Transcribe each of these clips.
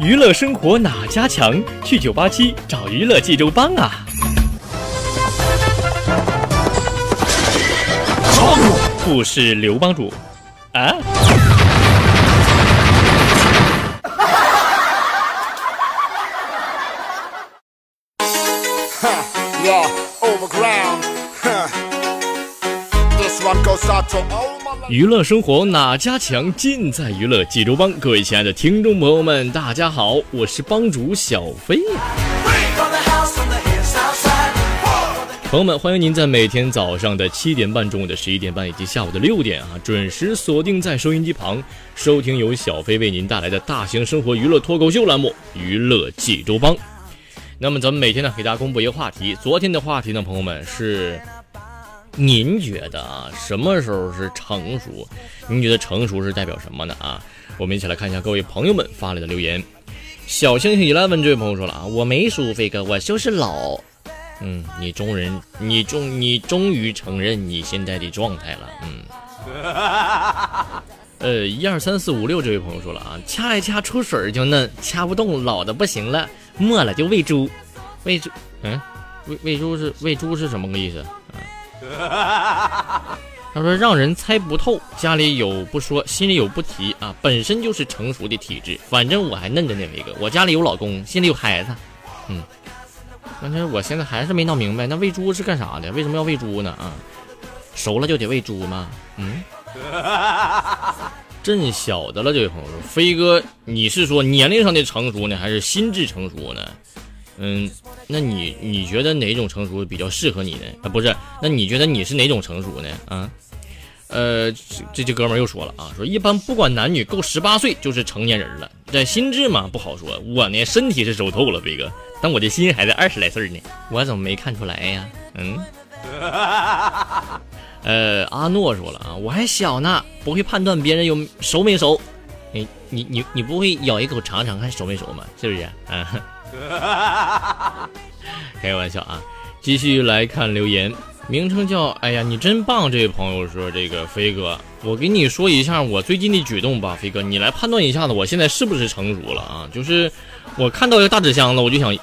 娱乐生活哪家强？去九八七找娱乐济州帮啊！不是刘帮主啊。娱乐生活哪家强？尽在娱乐济州帮。各位亲爱的听众朋友们，大家好，我是帮主小飞。朋友们，欢迎您在每天早上的七点半、中午的十一点半以及下午的六点啊，准时锁定在收音机旁，收听由小飞为您带来的大型生活娱乐脱口秀栏目《娱乐济州帮》。那么咱们每天呢，给大家公布一个话题。昨天的话题呢，朋友们是。您觉得啊，什么时候是成熟？您觉得成熟是代表什么呢？啊，我们一起来看一下各位朋友们发来的留言。小星星 eleven 这位朋友说了啊，我没输，飞哥，我就是老。嗯，你终人，你终，你终于承认你现在的状态了。嗯。呃，一二三四五六，这位朋友说了啊，掐一掐出水就嫩，掐不动老的不行了，没了就喂猪。喂猪？嗯，喂喂猪是喂猪是什么个意思？他说：“让人猜不透，家里有不说，心里有不提啊，本身就是成熟的体质。反正我还嫩着呢，伟哥，我家里有老公，心里有孩子。嗯，关键我现在还是没闹明白，那喂猪是干啥的？为什么要喂猪呢？啊，熟了就得喂猪吗？嗯，朕晓得了，这位朋友说，飞哥，你是说年龄上的成熟呢，还是心智成熟呢？”嗯，那你你觉得哪种成熟比较适合你呢？啊，不是，那你觉得你是哪种成熟呢？啊，呃，这这哥们又说了啊，说一般不管男女，够十八岁就是成年人了。这心智嘛不好说，我呢身体是熟透了，飞哥，但我的心还在二十来岁呢，我怎么没看出来呀？嗯，呃，阿诺说了啊，我还小呢，不会判断别人有熟没熟。你你你你不会咬一口尝尝看熟没熟吗？是不是？啊。开个玩笑啊！继续来看留言，名称叫“哎呀，你真棒”。这位朋友说：“这个飞哥，我给你说一下我最近的举动吧，飞哥，你来判断一下子，我现在是不是成熟了啊？就是我看到一个大纸箱子，我就想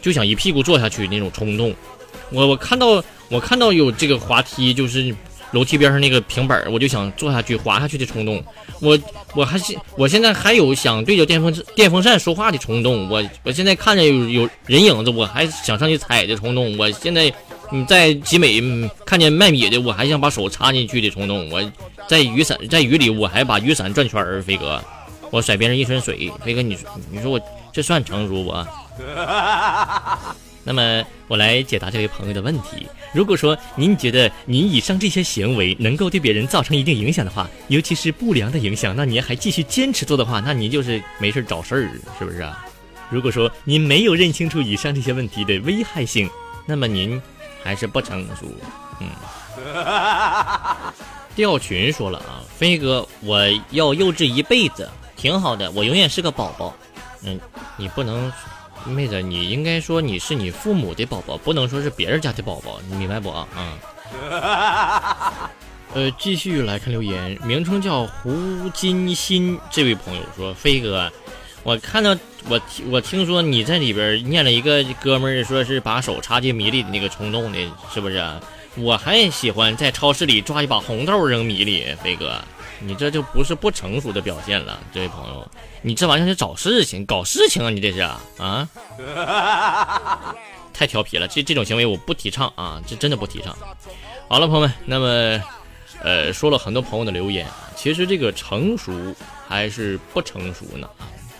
就想一屁股坐下去那种冲动。我我看到我看到有这个滑梯，就是。”楼梯边上那个平板我就想坐下去滑下去的冲动。我我还是我现在还有想对着电风扇电风扇说话的冲动。我我现在看见有有人影子，我还想上去踩的冲动。我现在你在集美看见卖米的，我还想把手插进去的冲动。我在雨伞在雨里，我还把雨伞转圈儿。飞哥，我甩别人一身水。飞哥，你说你说我这算成熟不？那么我来解答这位朋友的问题。如果说您觉得您以上这些行为能够对别人造成一定影响的话，尤其是不良的影响，那您还继续坚持做的话，那您就是没事找事儿，是不是啊？如果说您没有认清楚以上这些问题的危害性，那么您还是不成熟。嗯。吊群说了啊，飞哥，我要幼稚一辈子，挺好的，我永远是个宝宝。嗯，你不能。妹子，你应该说你是你父母的宝宝，不能说是别人家的宝宝，你明白不啊？呃，继续来看留言，名称叫胡金鑫这位朋友说：“飞哥，我看到我我听说你在里边念了一个哥们儿说是把手插进米里的那个冲动的，是不是？我还喜欢在超市里抓一把红豆扔米里，飞哥。”你这就不是不成熟的表现了，这位朋友，你这完全是找事情、搞事情啊！你这是啊，太调皮了，这这种行为我不提倡啊，这真的不提倡。好了，朋友们，那么，呃，说了很多朋友的留言啊，其实这个成熟还是不成熟呢？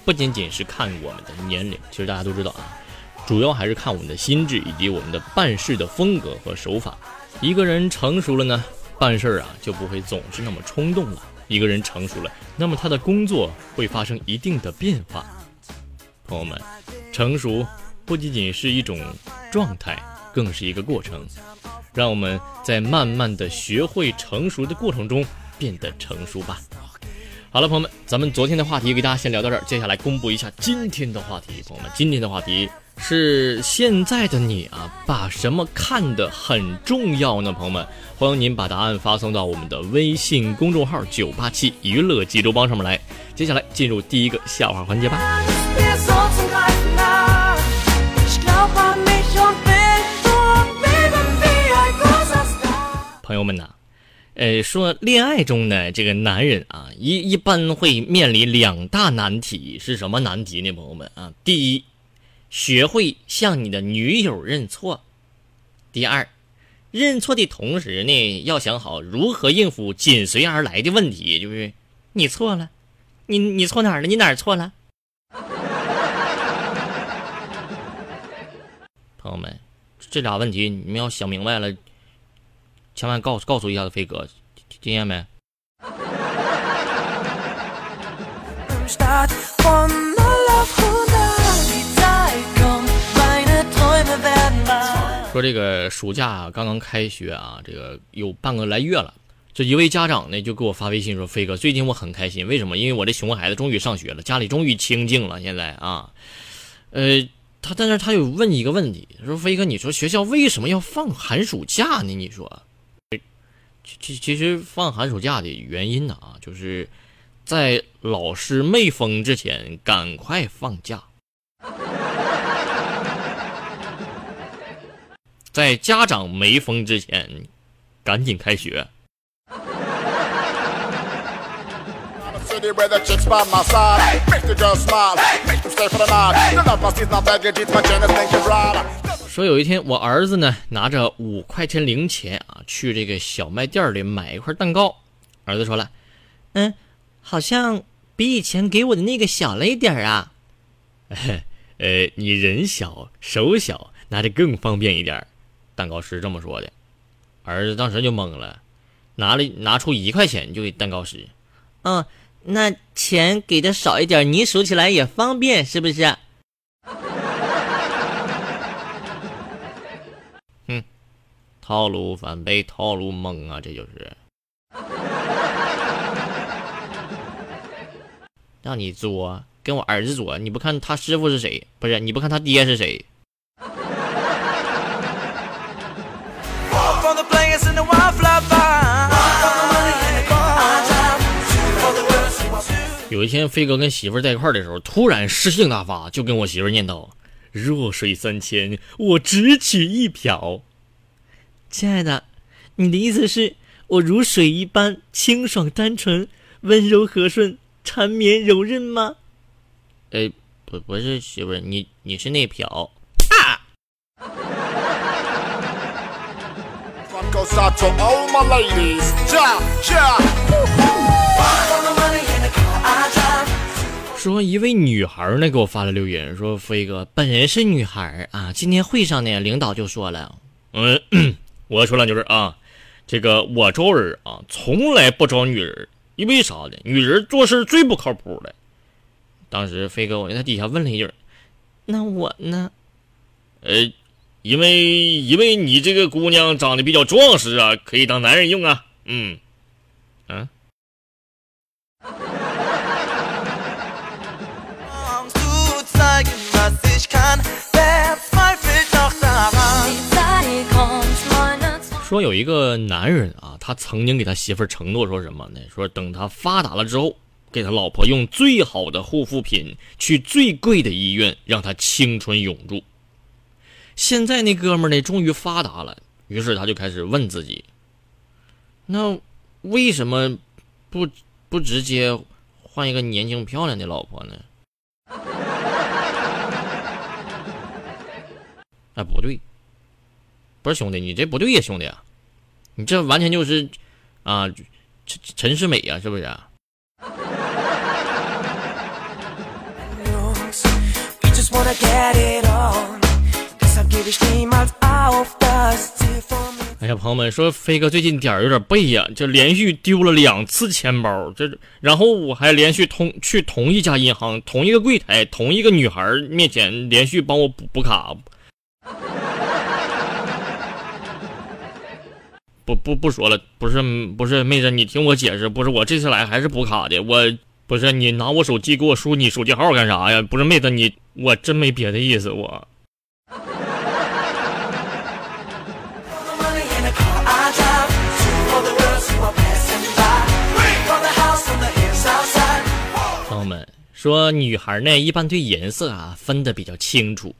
不仅仅是看我们的年龄，其实大家都知道啊，主要还是看我们的心智以及我们的办事的风格和手法。一个人成熟了呢，办事啊就不会总是那么冲动了。一个人成熟了，那么他的工作会发生一定的变化。朋友们，成熟不仅仅是一种状态，更是一个过程。让我们在慢慢的学会成熟的过程中变得成熟吧。好了，朋友们，咱们昨天的话题给大家先聊到这儿，接下来公布一下今天的话题。朋友们，今天的话题是现在的你啊，把什么看得很重要呢？朋友们，欢迎您把答案发送到我们的微信公众号“九八七娱乐济州帮”上面来。接下来进入第一个笑话环节吧。朋友们呐，呃，说恋爱中呢，这个男人啊，一一般会面临两大难题，是什么难题呢？朋友们啊，第一，学会向你的女友认错；第二，认错的同时呢，要想好如何应付紧随而来的问题，就是你错了，你你错哪儿了？你哪儿错了？朋友们，这俩问题你们要想明白了。千万告诉告诉一下子飞哥，听见没？说这个暑假刚刚开学啊，这个有半个来月了。这一位家长呢就给我发微信说：“飞哥，最近我很开心，为什么？因为我这熊孩子终于上学了，家里终于清静了。现在啊，呃，他但是他有问一个问题，说飞哥，你说学校为什么要放寒暑假呢？你说？”其其实放寒暑假的原因呢啊，就是在老师没封之前赶快放假，在家长没疯之前赶紧开学。说有一天，我儿子呢拿着五块钱零钱啊，去这个小卖店里买一块蛋糕。儿子说了：“嗯，好像比以前给我的那个小了一点啊。” 呃，你人小手小，拿着更方便一点。蛋糕师这么说的。儿子当时就懵了，拿了拿出一块钱就给蛋糕师。嗯，那钱给的少一点，你数起来也方便，是不是？嗯套路反被套路蒙啊！这就是，让你作，跟我儿子作，你不看他师傅是谁？不是，你不看他爹是谁？有一天，飞哥跟媳妇在一块的时候，突然诗性大发，就跟我媳妇念叨：“弱水三千，我只取一瓢。”亲爱的，你的意思是我如水一般清爽单纯、温柔和顺、缠绵柔韧吗？哎，不，不是媳妇儿，你你是那瓢。说一位女孩呢给我发了留言，说飞哥本人是女孩啊，今天会上呢，领导就说了，嗯。我说了就是啊，这个我招人啊，从来不招女人，因为啥呢？女人做事最不靠谱了。当时飞哥我就在底下问了一句：“那我呢？”呃，因为因为你这个姑娘长得比较壮实啊，可以当男人用啊。嗯，嗯。说有一个男人啊，他曾经给他媳妇儿承诺说什么呢？说等他发达了之后，给他老婆用最好的护肤品，去最贵的医院，让他青春永驻。现在那哥们儿呢，终于发达了，于是他就开始问自己：那为什么不不直接换一个年轻漂亮的老婆呢？哎，不对。不是兄弟，你这不对呀，兄弟，你这完全就是，啊，陈陈世美呀，是不是？哎呀，朋朋友们说飞哥最近点儿有点背呀，就连续丢了两次钱包，这然后我还连续同去同一家银行、同一个柜台、同一个女孩面前连续帮我补补卡。不不不说了，不是不是妹子，你听我解释，不是我这次来还是补卡的，我不是你拿我手机给我输你手机号干啥呀？不是妹子，你我真没别的意思，我。朋友们说，女孩呢一般对颜色啊分得比较清楚。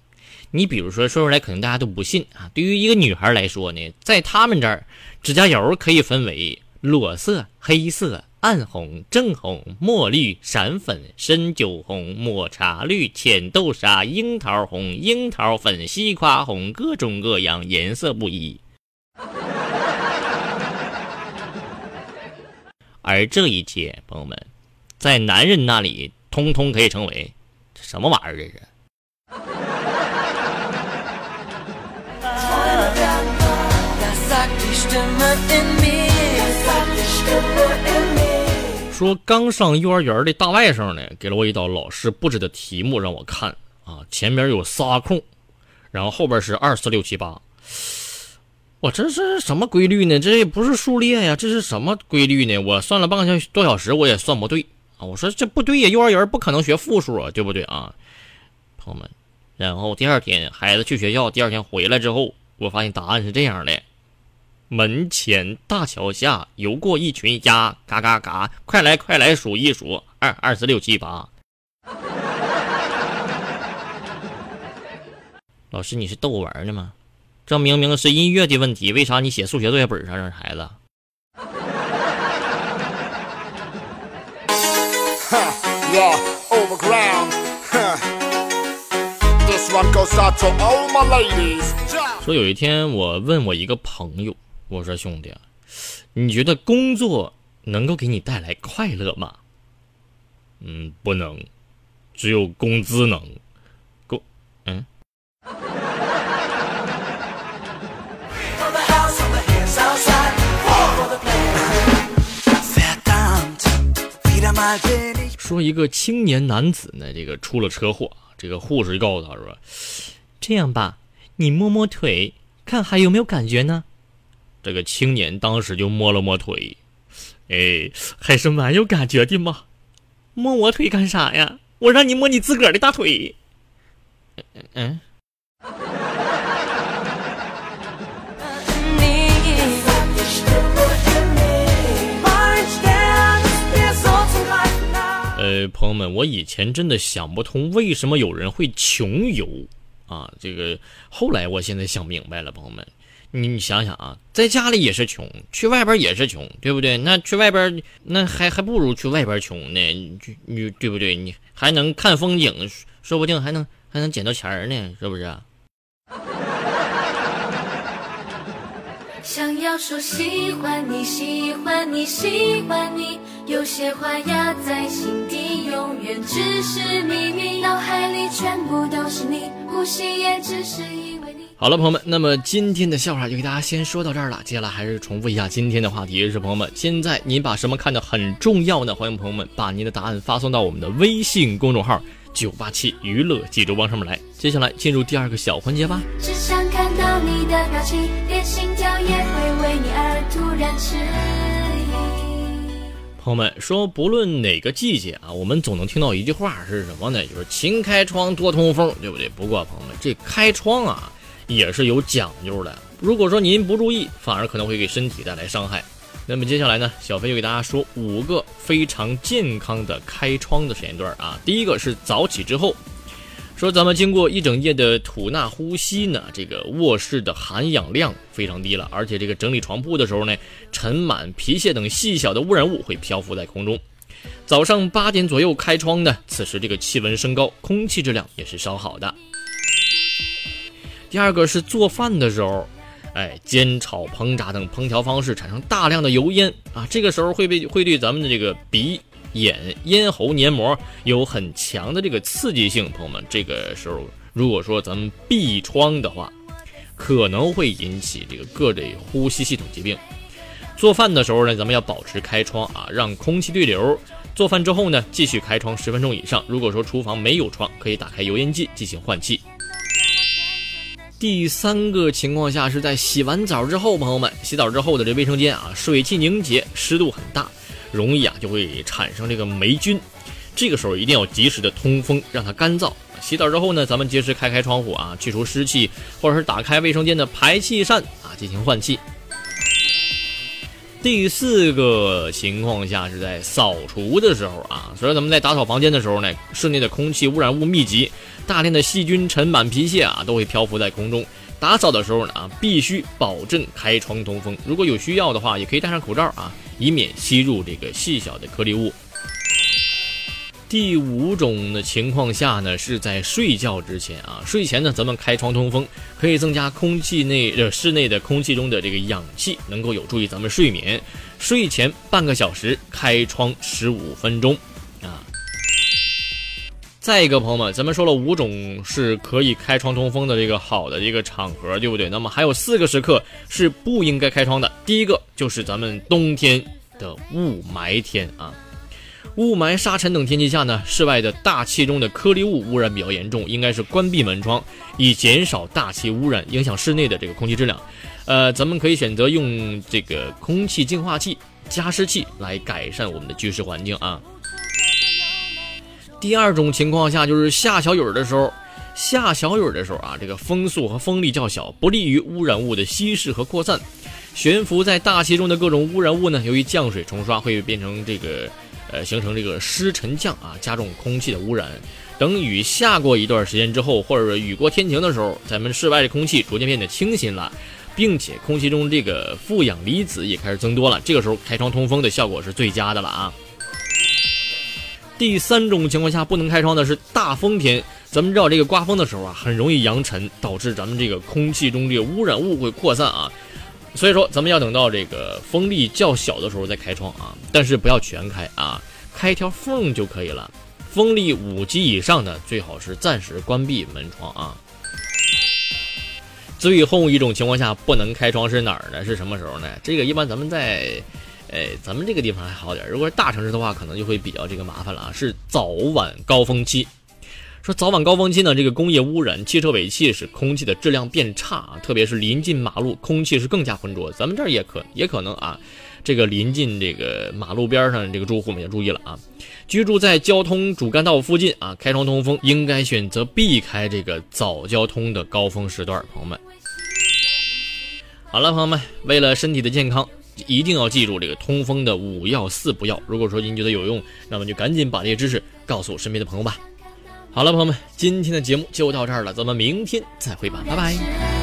你比如说说出来，可能大家都不信啊。对于一个女孩来说呢，在他们这儿，指甲油可以分为裸色、黑色、暗红、正红、墨绿、闪粉、深酒红、抹茶绿、浅豆沙、樱桃红、樱桃粉、西瓜红，各种各样，颜色不一。而这一切，朋友们，在男人那里，通通可以成为什么玩意儿？这是。说刚上幼儿园的大外甥呢，给了我一道老师布置的题目让我看啊，前面有仨空，然后后边是二四六七八。我这是什么规律呢？这也不是数列呀，这是什么规律呢？我算了半个小多小时，我也算不对啊！我说这不对呀，幼儿园不可能学负数啊，对不对啊，朋友们？然后第二天孩子去学校，第二天回来之后，我发现答案是这样的。门前大桥下游过一群鸭，嘎嘎嘎！快来快来数一数，二二四六七八。老师，你是逗我玩呢吗？这明明是音乐的问题，为啥你写数学作业本上让孩子？说有一天我问我一个朋友。我说兄弟，你觉得工作能够给你带来快乐吗？嗯，不能，只有工资能。工，嗯。说一个青年男子呢，这个出了车祸，这个护士就告诉他说：“这样吧，你摸摸腿，看还有没有感觉呢？”这个青年当时就摸了摸腿，哎，还是蛮有感觉的嘛。摸我腿干啥呀？我让你摸你自个儿的大腿。嗯。呃，朋友们，我以前真的想不通为什么有人会穷游啊。这个后来我现在想明白了，朋友们。你想想啊，在家里也是穷，去外边也是穷，对不对？那去外边，那还还不如去外边穷呢，你你对不对？你还能看风景，说不定还能还能捡到钱呢，是不是？想要说喜欢你，喜欢你，喜欢你，有些话压在心底，永远只是秘密，脑海里全部都是你，呼吸也只是。好了，朋友们，那么今天的笑话就给大家先说到这儿了。接下来还是重复一下今天的话题是：朋友们，现在您把什么看得很重要呢？欢迎朋友们把您的答案发送到我们的微信公众号“九八七娱乐济州帮”上面来。接下来进入第二个小环节吧。只想看到你的表情，连心跳也会为你而突然迟疑。朋友们说，不论哪个季节啊，我们总能听到一句话是什么呢？就是“勤开窗多通风”，对不对？不过，朋友们，这开窗啊。也是有讲究的。如果说您不注意，反而可能会给身体带来伤害。那么接下来呢，小飞就给大家说五个非常健康的开窗的时间段啊。第一个是早起之后，说咱们经过一整夜的吐纳呼吸呢，这个卧室的含氧量非常低了，而且这个整理床铺的时候呢，尘螨、皮屑等细小的污染物会漂浮在空中。早上八点左右开窗呢，此时这个气温升高，空气质量也是稍好的。第二个是做饭的时候，哎，煎炒烹炸等烹调方式产生大量的油烟啊，这个时候会被会对咱们的这个鼻、眼、咽喉黏膜有很强的这个刺激性。朋友们，这个时候如果说咱们闭窗的话，可能会引起这个各类呼吸系统疾病。做饭的时候呢，咱们要保持开窗啊，让空气对流。做饭之后呢，继续开窗十分钟以上。如果说厨房没有窗，可以打开油烟机进行换气。第三个情况下是在洗完澡之后，朋友们，洗澡之后的这卫生间啊，水汽凝结，湿度很大，容易啊就会产生这个霉菌。这个时候一定要及时的通风，让它干燥。洗澡之后呢，咱们及时开开窗户啊，去除湿气，或者是打开卫生间的排气扇啊，进行换气。第四个情况下是在扫除的时候啊，所以咱们在打扫房间的时候呢，室内的空气污染物密集，大量的细菌、尘螨、皮屑啊都会漂浮在空中。打扫的时候呢啊，必须保证开窗通风。如果有需要的话，也可以戴上口罩啊，以免吸入这个细小的颗粒物。第五种的情况下呢，是在睡觉之前啊，睡前呢，咱们开窗通风，可以增加空气内呃室内的空气中的这个氧气，能够有助于咱们睡眠。睡前半个小时开窗十五分钟。再一个，朋友们，咱们说了五种是可以开窗通风的这个好的一个场合，对不对？那么还有四个时刻是不应该开窗的。第一个就是咱们冬天的雾霾天啊。雾霾、沙尘等天气下呢，室外的大气中的颗粒物污染比较严重，应该是关闭门窗，以减少大气污染影响室内的这个空气质量。呃，咱们可以选择用这个空气净化器、加湿器来改善我们的居室环境啊。第二种情况下就是下小雨的时候，下小雨的时候啊，这个风速和风力较小，不利于污染物的稀释和扩散。悬浮在大气中的各种污染物呢，由于降水冲刷，会变成这个。呃，形成这个湿沉降啊，加重空气的污染。等雨下过一段时间之后，或者说雨过天晴的时候，咱们室外的空气逐渐变得清新了，并且空气中这个负氧离子也开始增多了。这个时候开窗通风的效果是最佳的了啊。第三种情况下不能开窗的是大风天。咱们知道这个刮风的时候啊，很容易扬尘，导致咱们这个空气中这个污染物会扩散啊。所以说，咱们要等到这个风力较小的时候再开窗啊，但是不要全开啊，开一条缝就可以了。风力五级以上的，最好是暂时关闭门窗啊。最后一种情况下不能开窗是哪儿呢？是什么时候呢？这个一般咱们在，哎，咱们这个地方还好点，如果是大城市的话，可能就会比较这个麻烦了啊。是早晚高峰期。说早晚高峰期呢，这个工业污染、汽车尾气使空气的质量变差啊，特别是临近马路，空气是更加浑浊。咱们这儿也可也可能啊，这个临近这个马路边上这个住户们要注意了啊，居住在交通主干道附近啊，开窗通风应该选择避开这个早交通的高峰时段，朋友们。好了，朋友们，为了身体的健康，一定要记住这个通风的五要四不要。如果说您觉得有用，那么就赶紧把这些知识告诉身边的朋友吧。好了，朋友们，今天的节目就到这儿了，咱们明天再会吧，拜拜。